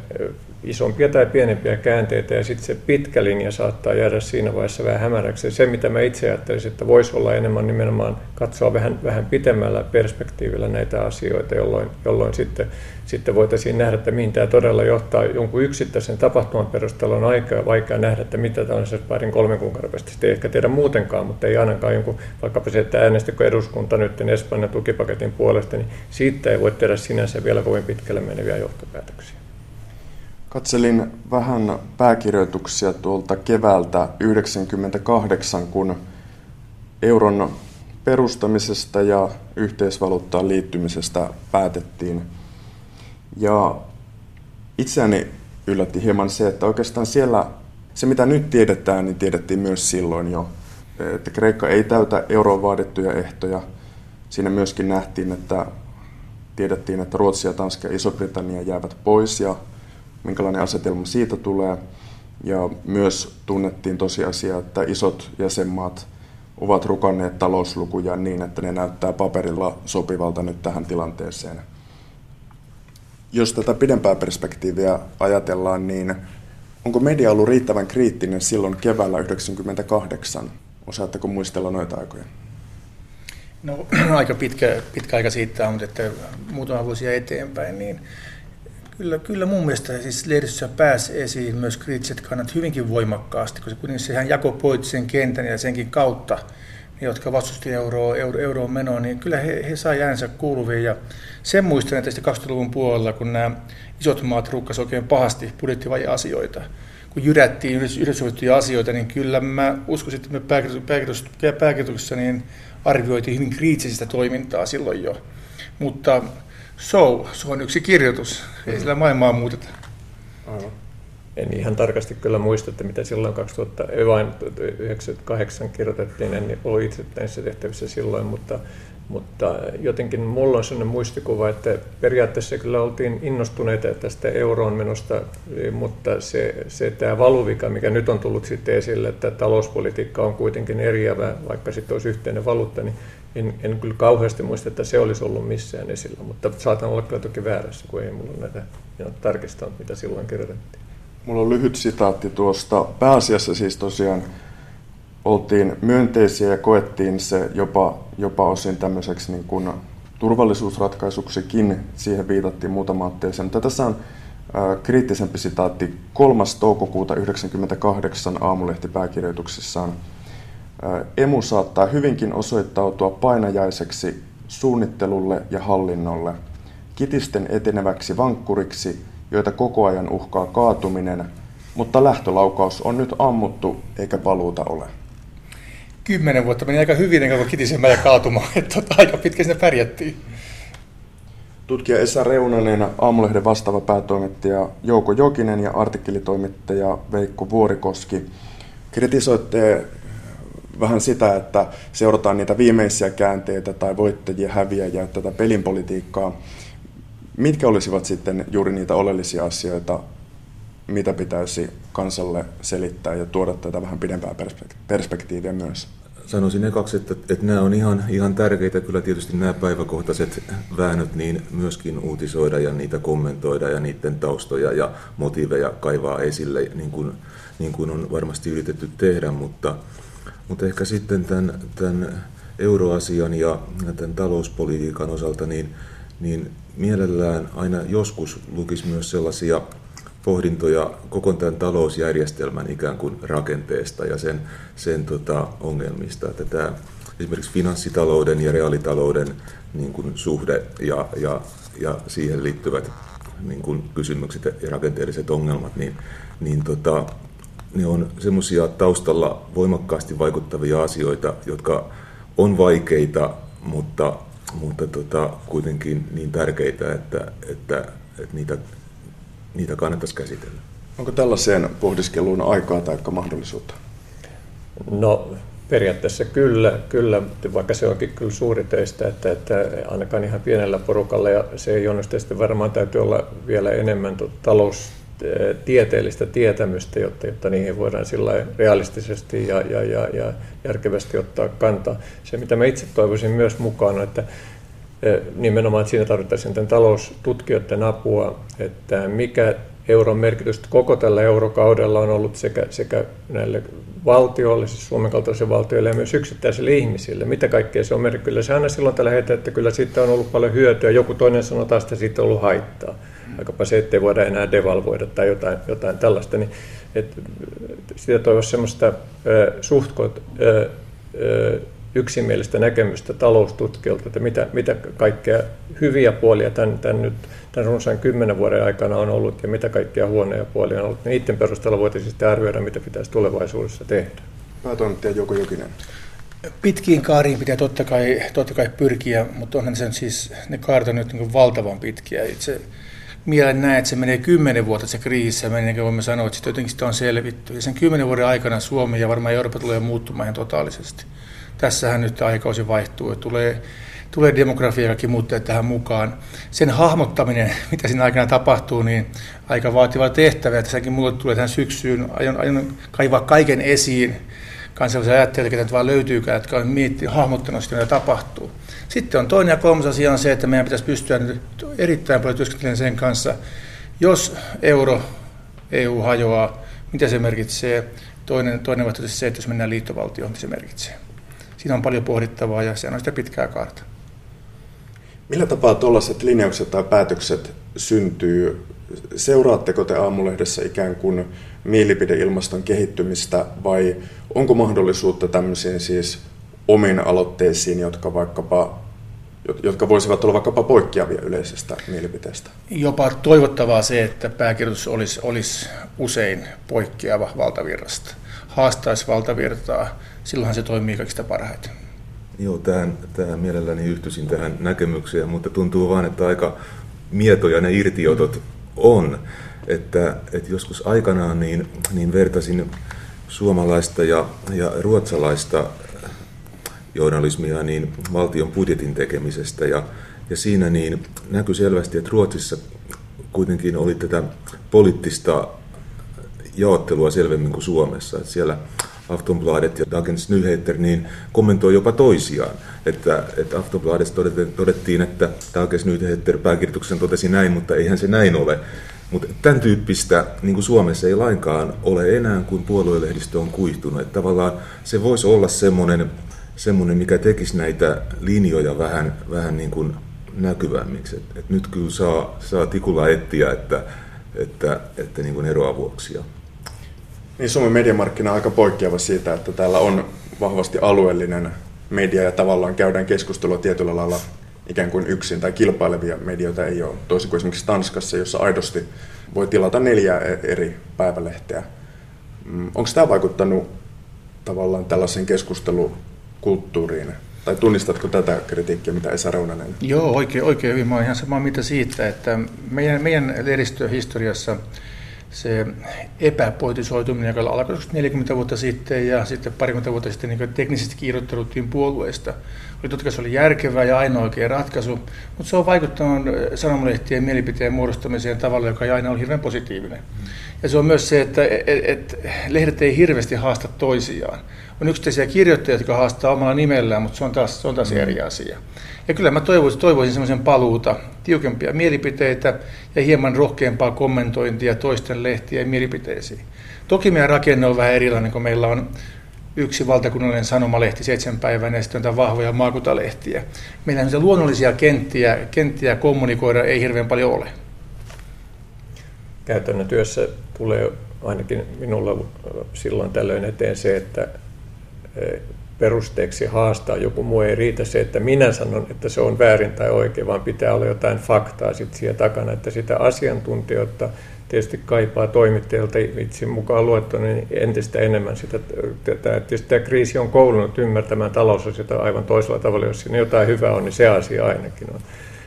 isompia tai pienempiä käänteitä ja sitten se pitkä linja saattaa jäädä siinä vaiheessa vähän hämäräksi. Se, mitä mä itse ajattelisin, että voisi olla enemmän nimenomaan katsoa vähän, vähän pitemmällä perspektiivillä näitä asioita, jolloin, jolloin sitten, sitten voitaisiin nähdä, että mihin tämä todella johtaa. Jonkun yksittäisen tapahtuman perusteella on aika vaikea nähdä, että mitä tällaisessa parin kolmen kuukauden päästä ei ehkä tiedä muutenkaan, mutta ei ainakaan jonkun, vaikkapa se, että äänestikö eduskunta nyt Espanjan tukipaketin puolesta, niin siitä ei voi tehdä sinänsä vielä kovin pitkälle meneviä johtopäätöksiä. Katselin vähän pääkirjoituksia tuolta keväältä 1998, kun euron perustamisesta ja yhteisvaluuttaan liittymisestä päätettiin. Ja itseäni yllätti hieman se, että oikeastaan siellä se mitä nyt tiedetään, niin tiedettiin myös silloin jo, että Kreikka ei täytä euroon vaadittuja ehtoja. Siinä myöskin nähtiin, että tiedettiin, että Ruotsi ja Tanska ja Iso-Britannia jäävät pois ja minkälainen asetelma siitä tulee. Ja myös tunnettiin tosiasia, että isot jäsenmaat ovat rukanneet talouslukuja niin, että ne näyttää paperilla sopivalta nyt tähän tilanteeseen. Jos tätä pidempää perspektiiviä ajatellaan, niin onko media ollut riittävän kriittinen silloin keväällä 1998? Osaatteko muistella noita aikoja? No aika pitkä, pitkä aika siitä on, mutta että muutama vuosia eteenpäin, niin Kyllä, kyllä mun mielestä siis lehdistössä pääsi esiin myös kriittiset kannat hyvinkin voimakkaasti, koska kuitenkin sehän jakoi poliittisen kentän ja senkin kautta, ne, jotka vastusti euroa, euro, euroon menoa, niin kyllä he, he sai äänensä kuuluviin. Ja sen muistan, että 2000-luvun puolella, kun nämä isot maat rukkasivat oikein pahasti budjettivaja asioita, kun jyrättiin yhdessä asioita, niin kyllä mä uskoisin, että me pääkirjoituksessa niin arvioitiin hyvin kriittisistä toimintaa silloin jo. Mutta So, se on yksi kirjoitus. Ei mm. sillä maailmaa muuteta. Aivan. En ihan tarkasti kyllä muista, että mitä silloin 2098 kirjoitettiin, en ollut itse näissä tehtävissä silloin, mutta, mutta jotenkin mulla on sellainen muistikuva, että periaatteessa kyllä oltiin innostuneita tästä euroon menosta, mutta se, se tämä valuvika, mikä nyt on tullut sitten esille, että talouspolitiikka on kuitenkin eriävä, vaikka sitten olisi yhteinen valuutta, niin en, en kyllä kauheasti muista, että se olisi ollut missään esillä, mutta saatan olla kyllä toki väärässä, kun ei mulla näitä tarkistanut, mitä silloin kirjoitettiin. Mulla on lyhyt sitaatti tuosta. Pääasiassa siis tosiaan oltiin myönteisiä ja koettiin se jopa, jopa osin tämmöiseksi niin kuin turvallisuusratkaisuksikin. Siihen viitattiin muutama otteeseen. Mutta tässä on äh, kriittisempi sitaatti 3. toukokuuta 1998 aamulehti pääkirjoituksessaan. Emu saattaa hyvinkin osoittautua painajaiseksi suunnittelulle ja hallinnolle, kitisten eteneväksi vankkuriksi, joita koko ajan uhkaa kaatuminen, mutta lähtölaukaus on nyt ammuttu eikä paluuta ole. Kymmenen vuotta meni aika hyvin ennen kuin kitisemään ja kaatumaan, että tota, aika pitkä sinne pärjättiin. Tutkija Esa Reunanen, Aamulehden vastaava päätoimittaja Jouko Jokinen ja artikkelitoimittaja Veikko Vuorikoski. Kritisoitte vähän sitä, että seurataan niitä viimeisiä käänteitä tai voittajia, häviäjiä, tätä pelinpolitiikkaa. Mitkä olisivat sitten juuri niitä oleellisia asioita, mitä pitäisi kansalle selittää ja tuoda tätä vähän pidempää perspektiiviä myös? Sanoisin ekaksi, että, että nämä on ihan, ihan tärkeitä, kyllä tietysti nämä päiväkohtaiset väännöt niin myöskin uutisoida ja niitä kommentoida ja niiden taustoja ja motiiveja kaivaa esille, niin kuin, niin kuin on varmasti yritetty tehdä, mutta, mutta ehkä sitten tämän, tämän euroasian ja tämän talouspolitiikan osalta, niin, niin mielellään aina joskus lukisi myös sellaisia pohdintoja koko tämän talousjärjestelmän ikään kuin rakenteesta ja sen, sen tota, ongelmista. Että tämä, esimerkiksi finanssitalouden ja reaalitalouden niin kuin suhde ja, ja, ja siihen liittyvät niin kuin kysymykset ja rakenteelliset ongelmat, niin, niin tota, ne on semmoisia taustalla voimakkaasti vaikuttavia asioita, jotka on vaikeita, mutta, mutta tota, kuitenkin niin tärkeitä, että, että, että niitä, niitä kannattaisi käsitellä. Onko tällaiseen pohdiskeluun aikaa tai mahdollisuutta? No periaatteessa kyllä, kyllä, vaikka se onkin kyllä suuri teistä, että, että ainakaan ihan pienellä porukalla ja se ei onnistu, sitten varmaan täytyy olla vielä enemmän talous tieteellistä tietämystä, jotta, jotta niihin voidaan sillä realistisesti ja, ja, ja, ja järkevästi ottaa kantaa. Se, mitä mä itse toivoisin myös mukaan, että nimenomaan että siinä tarvittaisiin tämän taloustutkijoiden apua, että mikä euron merkitystä koko tällä eurokaudella on ollut sekä, sekä näille valtioille, siis Suomen kaltaisille valtioille ja myös yksittäisille ihmisille. Mitä kaikkea se on merkitty? Kyllä se aina silloin tällä hetkellä, että kyllä siitä on ollut paljon hyötyä. Joku toinen sanoo taas, että siitä on ollut haittaa. Vaikkapa se, ettei voida enää devalvoida tai jotain, jotain tällaista. Niin, että sitä toivoisi semmoista äh, suhtkot äh, äh, yksimielistä näkemystä taloustutkijoilta, että mitä, mitä kaikkea hyviä puolia tämän, tämän, nyt, tämän runsaan kymmenen vuoden aikana on ollut ja mitä kaikkea huonoja puolia on ollut. Niiden perusteella voitaisiin sitten arvioida, mitä pitäisi tulevaisuudessa tehdä. Päätoimittaja Joko Jokinen. Pitkiin kaariin pitää totta kai, totta kai pyrkiä, mutta onhan sen siis, ne kaaret on nyt niin valtavan pitkiä. Itse mielen näen, että se menee kymmenen vuotta se kriisi, ja ennen kuin voimme sanoa, että jotenkin sitä on selvitty. Ja sen kymmenen vuoden aikana Suomi ja varmaan Eurooppa tulee muuttumaan ihan totaalisesti tässähän nyt aikausi vaihtuu, että tulee, tulee demografia ja kaikki muutteet tähän mukaan. Sen hahmottaminen, mitä siinä aikana tapahtuu, niin aika vaativa tehtävä. Tässäkin mulle tulee tähän syksyyn, aion, aion kaivaa kaiken esiin, kansallisia ajattelijoita, että vaan löytyykään, jotka on miettinyt, hahmottanut sitä, mitä tapahtuu. Sitten on toinen ja kolmas asia on se, että meidän pitäisi pystyä nyt erittäin paljon työskentelemään sen kanssa, jos euro, EU hajoaa, mitä se merkitsee. Toinen, toinen vaihtoehto se, että jos mennään liittovaltioon, mitä se merkitsee siinä on paljon pohdittavaa ja se on sitä pitkää kaarta. Millä tapaa tuollaiset linjaukset tai päätökset syntyy? Seuraatteko te aamulehdessä ikään kuin mielipideilmaston kehittymistä vai onko mahdollisuutta tämmöisiin siis omiin aloitteisiin, jotka vaikkapa jotka voisivat olla vaikkapa poikkeavia yleisestä mielipiteestä? Jopa toivottavaa se, että pääkirjoitus olisi, olisi usein poikkeava valtavirrasta. Haastaisi valtavirtaa silloinhan se toimii kaikista parhaiten. Joo, tähän, tähän mielelläni yhtyisin tähän näkemykseen, mutta tuntuu vaan, että aika mietoja ne irtiotot on. Että, että joskus aikanaan niin, niin vertasin suomalaista ja, ja ruotsalaista journalismia niin valtion budjetin tekemisestä ja, ja siinä niin näkyi selvästi, että Ruotsissa kuitenkin oli tätä poliittista jaottelua selvemmin kuin Suomessa. Että siellä Aftonbladet ja Dagens Nyheter niin kommentoi jopa toisiaan. Että, että Aftonbladessa todettiin, että Dagens Nyheter pääkirjoituksen totesi näin, mutta eihän se näin ole. Mutta tämän tyyppistä niin kuin Suomessa ei lainkaan ole enää, kun puoluelehdistö on kuihtunut. Että tavallaan se voisi olla semmoinen, semmoinen mikä tekisi näitä linjoja vähän, vähän niin kuin näkyvämmiksi. Et, et nyt kyllä saa, saa tikulla etsiä, että, että, että niin kuin eroavuoksia. Niin Suomen mediamarkkina on aika poikkeava siitä, että täällä on vahvasti alueellinen media ja tavallaan käydään keskustelua tietyllä lailla ikään kuin yksin tai kilpailevia medioita ei ole. Toisin kuin esimerkiksi Tanskassa, jossa aidosti voi tilata neljä e- eri päivälehteä. Mm, Onko tämä vaikuttanut tavallaan tällaisen keskustelukulttuuriin? Tai tunnistatko tätä kritiikkiä, mitä Esa Reunanen? Joo, oikein, oikein hyvin. Mä olen ihan samaa mitä siitä, että meidän, meidän lehdistöhistoriassa historiassa se epäpoitisoituminen, joka alkoi 40 vuotta sitten ja sitten parikymmentä vuotta sitten niin teknisesti kirjoitteluttiin puolueesta. Oli totta kai se oli järkevä ja ainoa oikea ratkaisu, mutta se on vaikuttanut sanomalehtien mielipiteen muodostamiseen tavalla, joka ei aina ole hirveän positiivinen. Ja se on myös se, että et, et, lehdet ei hirveästi haasta toisiaan. On yksittäisiä kirjoittajia, jotka haastaa omalla nimellään, mutta se on taas, se on taas eri asia. Ja kyllä mä toivoisin, toivoisin semmoisen paluuta, tiukempia mielipiteitä ja hieman rohkeampaa kommentointia toisten lehtien mielipiteisiin. Toki meidän rakenne on vähän erilainen, kun meillä on yksi valtakunnallinen sanomalehti seitsemän päivän ja sitten vahvoja maakuntalehtiä. Meillä on luonnollisia kenttiä, kenttiä kommunikoida ei hirveän paljon ole. Käytännön työssä tulee ainakin minulla silloin tällöin eteen se, että perusteeksi haastaa joku muu. Ei riitä se, että minä sanon, että se on väärin tai oikein, vaan pitää olla jotain faktaa sitten siellä takana, että sitä asiantuntijoita tietysti kaipaa toimittajilta itse mukaan luettuna niin entistä enemmän sitä. Tätä, tietysti tämä kriisi on koulunut ymmärtämään talousasioita aivan toisella tavalla. Jos siinä jotain hyvää on, niin se asia ainakin on.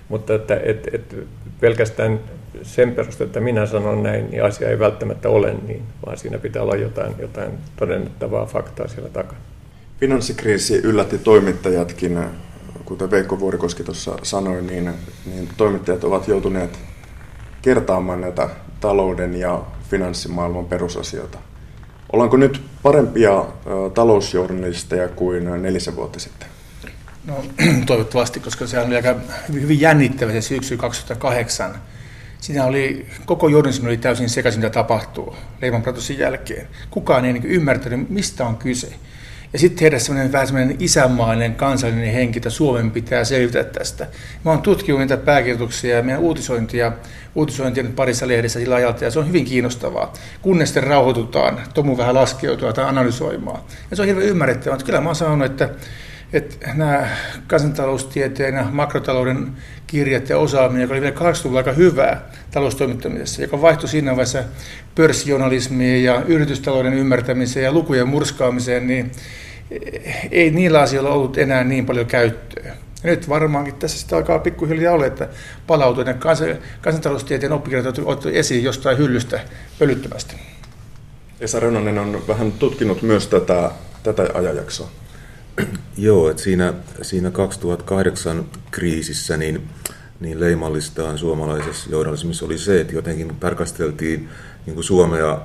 Mutta että, et, et, pelkästään sen perusteella, että minä sanon näin, niin asia ei välttämättä ole niin, vaan siinä pitää olla jotain, jotain todennettavaa faktaa siellä takana. Finanssikriisi yllätti toimittajatkin, kuten Veikko Vuorikoski tuossa sanoi, niin, niin toimittajat ovat joutuneet kertaamaan näitä talouden ja finanssimaailman perusasioita. Ollaanko nyt parempia talousjournalisteja kuin nelisen vuotta sitten? No toivottavasti, koska se oli aika hyvin jännittävä se syksy 2008 Siinä oli, koko journalismi oli täysin sekaisin, mitä tapahtuu Lehman Brothersin jälkeen. Kukaan ei niin ymmärtänyt, mistä on kyse. Ja sitten heidän semmoinen vähän semmoinen isänmaallinen kansallinen henki, että Suomen pitää selvitä tästä. Mä oon tutkinut niitä pääkirjoituksia ja meidän uutisointia, uutisointia nyt parissa lehdessä sillä ajalta, ja se on hyvin kiinnostavaa. Kunnes sitten rauhoitutaan, tomu vähän laskeutua tai analysoimaan. Ja se on hirveän ymmärrettävää, mutta kyllä mä oon sanonut, että että nämä kansantaloustieteen ja makrotalouden kirjat ja osaaminen, joka oli vielä 80-luvulla aika hyvää taloustoimittamisessa, joka vaihtui siinä vaiheessa pörssijournalismiin ja yritystalouden ymmärtämiseen ja lukujen murskaamiseen, niin ei niillä asioilla ollut enää niin paljon käyttöä. Ja nyt varmaankin tässä sitä alkaa pikkuhiljaa olla, että palautuu ne kansantaloustieteen oppikirjat otettu esiin jostain hyllystä pölyttömästi. Esa Reunanen on vähän tutkinut myös tätä, tätä ajanjaksoa. Joo, että siinä, siinä 2008 kriisissä niin, niin leimallistaan suomalaisessa journalismissa oli se, että jotenkin tarkasteltiin niin kuin Suomea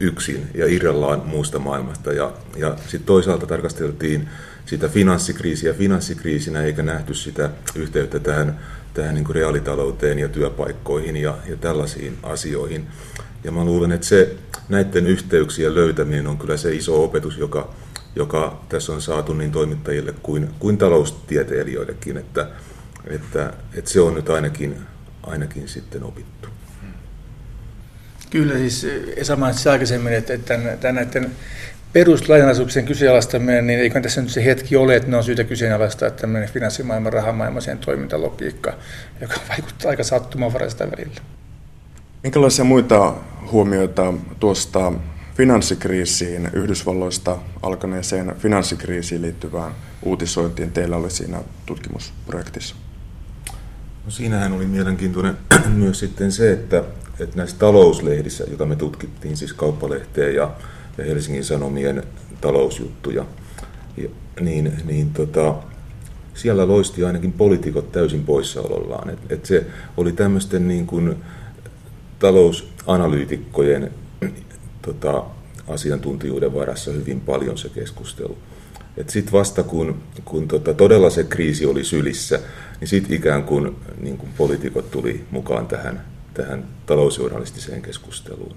yksin ja irrallaan muusta maailmasta. Ja, ja sitten toisaalta tarkasteltiin sitä finanssikriisiä finanssikriisinä, eikä nähty sitä yhteyttä tähän, tähän niin kuin reaalitalouteen ja työpaikkoihin ja, ja tällaisiin asioihin. Ja mä luulen, että se näiden yhteyksien löytäminen on kyllä se iso opetus, joka, joka tässä on saatu niin toimittajille kuin, kuin taloustieteilijöillekin, että, että, että se on nyt ainakin, ainakin sitten opittu. Kyllä siis Esa mainitsi aikaisemmin, että tämän, tämän näiden peruslainalaisuuksien kyseenalaistaminen, niin eikö tässä nyt se hetki ole, että ne on syytä kyseenalaistaa tämmöinen finanssimaailman, rahamaailman sen toimintalogiikka, joka vaikuttaa aika sattumanvaraista välillä. Minkälaisia muita huomioita tuosta finanssikriisiin, Yhdysvalloista alkaneeseen finanssikriisiin liittyvään uutisointiin teillä oli siinä tutkimusprojektissa? No siinähän oli mielenkiintoinen myös sitten se, että, että näissä talouslehdissä, joita me tutkittiin, siis kauppalehteä ja, ja Helsingin Sanomien talousjuttuja, ja, niin, niin tota, siellä loisti ainakin poliitikot täysin poissaolollaan. Et, et se oli tämmöisten niin kuin talousanalyytikkojen tota, asiantuntijuuden varassa hyvin paljon se keskustelu. Sitten vasta kun, kun tota, todella se kriisi oli sylissä, niin sitten ikään kuin, niin kuin poliitikot tuli mukaan tähän, tähän talousjournalistiseen keskusteluun.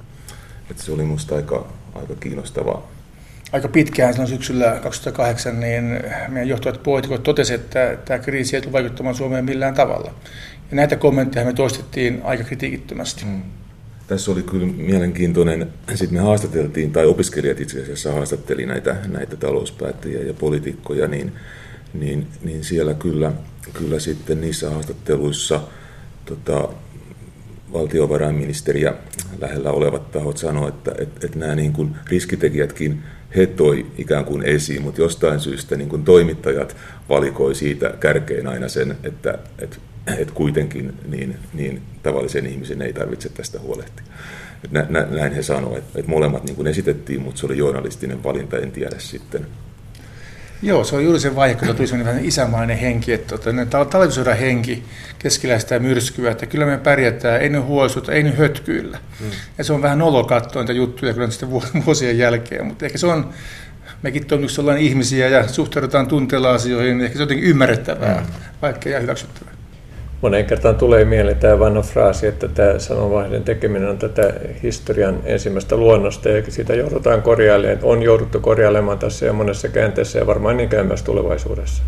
Et se oli minusta aika, aika kiinnostavaa. Aika pitkään silloin syksyllä 2008 niin meidän johtavat poliitikot totesivat, että tämä kriisi ei tule vaikuttamaan Suomeen millään tavalla. Ja näitä kommentteja me toistettiin aika kritiikittömästi. Mm tässä oli kyllä mielenkiintoinen, sitten me haastateltiin, tai opiskelijat itse asiassa haastatteli näitä, näitä talouspäättäjiä ja poliitikkoja, niin, niin, niin siellä kyllä, kyllä sitten niissä haastatteluissa tota, valtiovarainministeriä lähellä olevat tahot sanoivat, että, että, että nämä niin kuin riskitekijätkin he toi ikään kuin esiin, mutta jostain syystä niin kuin toimittajat valikoi siitä kärkein aina sen, että, että että kuitenkin niin, niin tavallisen ihmisen ei tarvitse tästä huolehtia. Nä, nä, näin he sanoivat, että, että molemmat niin kuin esitettiin, mutta se oli journalistinen valinta, en tiedä sitten. Joo, se on juuri se vaihe, kun tuli sellainen isämainen henki, että tota, talvisodan henki keskellä sitä myrskyä, että kyllä me pärjätään, ei ne huolestuta, ei ne hötkyillä. Hmm. Ja se on vähän nolo katsoa niitä juttuja kyllä sitten vuosien jälkeen, mutta ehkä se on, mekin toimiksi ihmisiä ja suhtaudutaan tunteella asioihin, niin ehkä se on jotenkin ymmärrettävää, hmm. vaikka ja hyväksyttävää. Moneen kertaan tulee mieleen tämä vanha fraasi, että tämä sananvaihden tekeminen on tätä historian ensimmäistä luonnosta ja sitä joudutaan korjailemaan, on jouduttu korjailemaan tässä ja monessa käänteessä ja varmaan niin käy myös tulevaisuudessa.